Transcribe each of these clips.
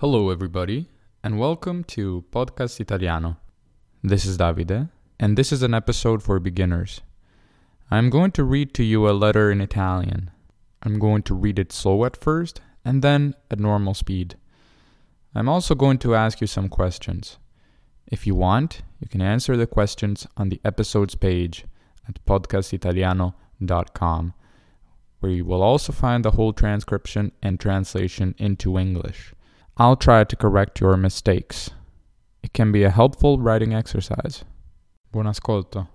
Hello, everybody, and welcome to Podcast Italiano. This is Davide, and this is an episode for beginners. I'm going to read to you a letter in Italian. I'm going to read it slow at first, and then at normal speed. I'm also going to ask you some questions. If you want, you can answer the questions on the episodes page at podcastitaliano.com, where you will also find the whole transcription and translation into English. I'll try to correct your mistakes. It can be a helpful writing exercise. Buon ascolto.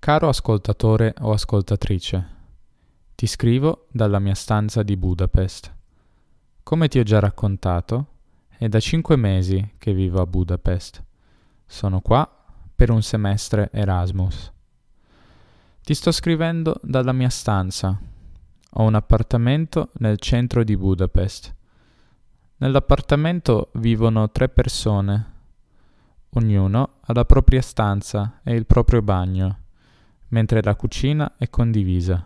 Caro ascoltatore o ascoltatrice, ti scrivo dalla mia stanza di Budapest. Come ti ho già raccontato, è da cinque mesi che vivo a Budapest. Sono qua per un semestre Erasmus. Ti sto scrivendo dalla mia stanza. Ho un appartamento nel centro di Budapest Nell'appartamento vivono tre persone. Ognuno ha la propria stanza e il proprio bagno, mentre la cucina è condivisa.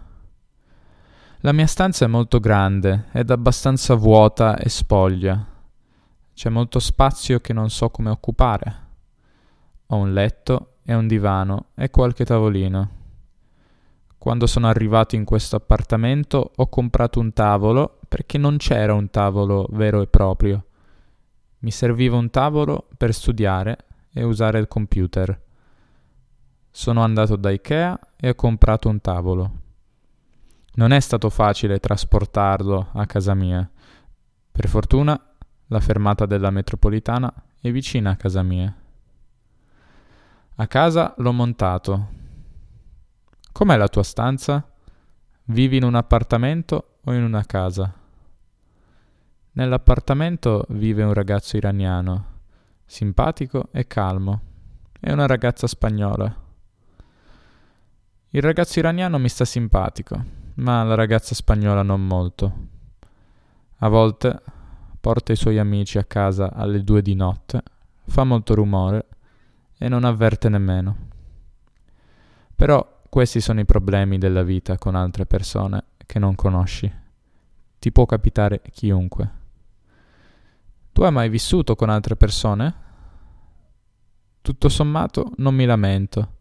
La mia stanza è molto grande ed abbastanza vuota e spoglia. C'è molto spazio che non so come occupare. Ho un letto e un divano e qualche tavolino. Quando sono arrivato in questo appartamento ho comprato un tavolo perché non c'era un tavolo vero e proprio. Mi serviva un tavolo per studiare e usare il computer. Sono andato da Ikea e ho comprato un tavolo. Non è stato facile trasportarlo a casa mia. Per fortuna la fermata della metropolitana è vicina a casa mia. A casa l'ho montato Com'è la tua stanza? Vivi in un appartamento o in una casa? Nell'appartamento vive un ragazzo iraniano, simpatico e calmo, e una ragazza spagnola. Il ragazzo iraniano mi sta simpatico, ma la ragazza spagnola non molto. A volte porta i suoi amici a casa alle due di notte, fa molto rumore e non avverte nemmeno. Però questi sono i problemi della vita con altre persone che non conosci. Ti può capitare chiunque. Tu hai mai vissuto con altre persone? Tutto sommato non mi lamento.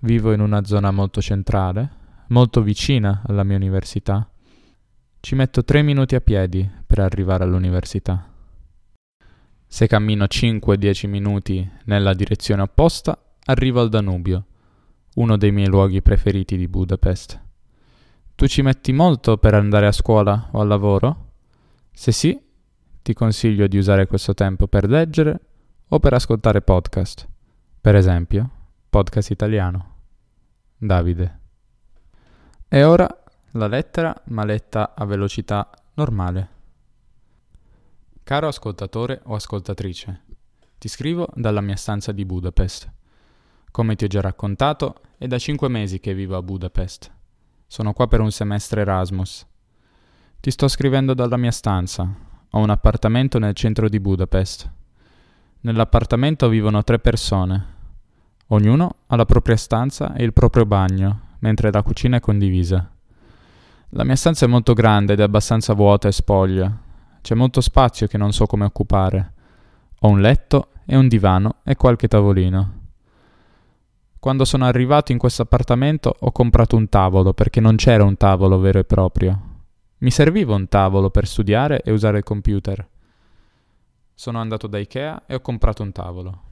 Vivo in una zona molto centrale, molto vicina alla mia università. Ci metto tre minuti a piedi per arrivare all'università. Se cammino 5-10 minuti nella direzione opposta, arrivo al Danubio uno dei miei luoghi preferiti di Budapest. Tu ci metti molto per andare a scuola o al lavoro? Se sì, ti consiglio di usare questo tempo per leggere o per ascoltare podcast. Per esempio, podcast italiano. Davide. E ora la lettera, ma letta a velocità normale. Caro ascoltatore o ascoltatrice, ti scrivo dalla mia stanza di Budapest. Come ti ho già raccontato, è da cinque mesi che vivo a Budapest. Sono qua per un semestre Erasmus. Ti sto scrivendo dalla mia stanza. Ho un appartamento nel centro di Budapest. Nell'appartamento vivono tre persone. Ognuno ha la propria stanza e il proprio bagno, mentre la cucina è condivisa. La mia stanza è molto grande ed è abbastanza vuota e spoglia. C'è molto spazio che non so come occupare. Ho un letto e un divano e qualche tavolino. Quando sono arrivato in questo appartamento ho comprato un tavolo perché non c'era un tavolo vero e proprio. Mi serviva un tavolo per studiare e usare il computer. Sono andato da Ikea e ho comprato un tavolo.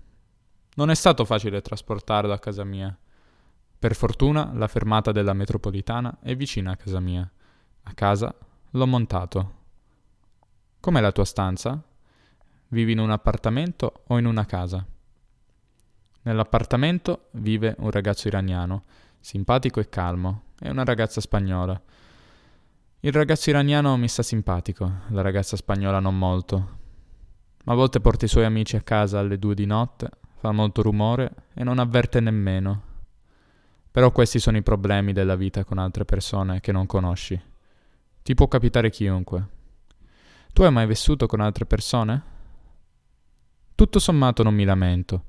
Non è stato facile trasportarlo a casa mia. Per fortuna la fermata della metropolitana è vicina a casa mia. A casa l'ho montato. Com'è la tua stanza? Vivi in un appartamento o in una casa? Nell'appartamento vive un ragazzo iraniano, simpatico e calmo, e una ragazza spagnola. Il ragazzo iraniano mi sta simpatico, la ragazza spagnola non molto. A volte porta i suoi amici a casa alle due di notte, fa molto rumore e non avverte nemmeno. Però questi sono i problemi della vita con altre persone che non conosci. Ti può capitare chiunque. Tu hai mai vissuto con altre persone? Tutto sommato non mi lamento.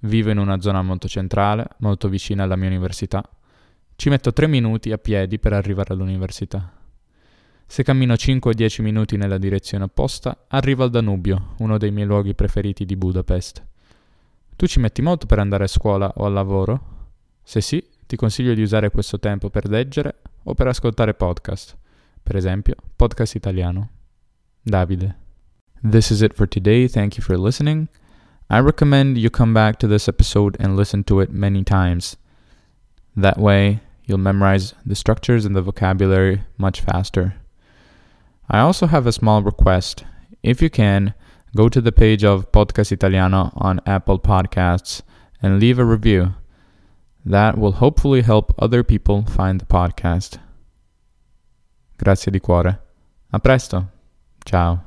Vivo in una zona molto centrale, molto vicina alla mia università. Ci metto tre minuti a piedi per arrivare all'università. Se cammino 5 o 10 minuti nella direzione opposta, arrivo al Danubio, uno dei miei luoghi preferiti di Budapest. Tu ci metti molto per andare a scuola o al lavoro? Se sì, ti consiglio di usare questo tempo per leggere o per ascoltare podcast. Per esempio, podcast italiano. Davide. This is it for today. Thank you for listening. I recommend you come back to this episode and listen to it many times. That way, you'll memorize the structures and the vocabulary much faster. I also have a small request. If you can, go to the page of Podcast Italiano on Apple Podcasts and leave a review. That will hopefully help other people find the podcast. Grazie di cuore. A presto. Ciao.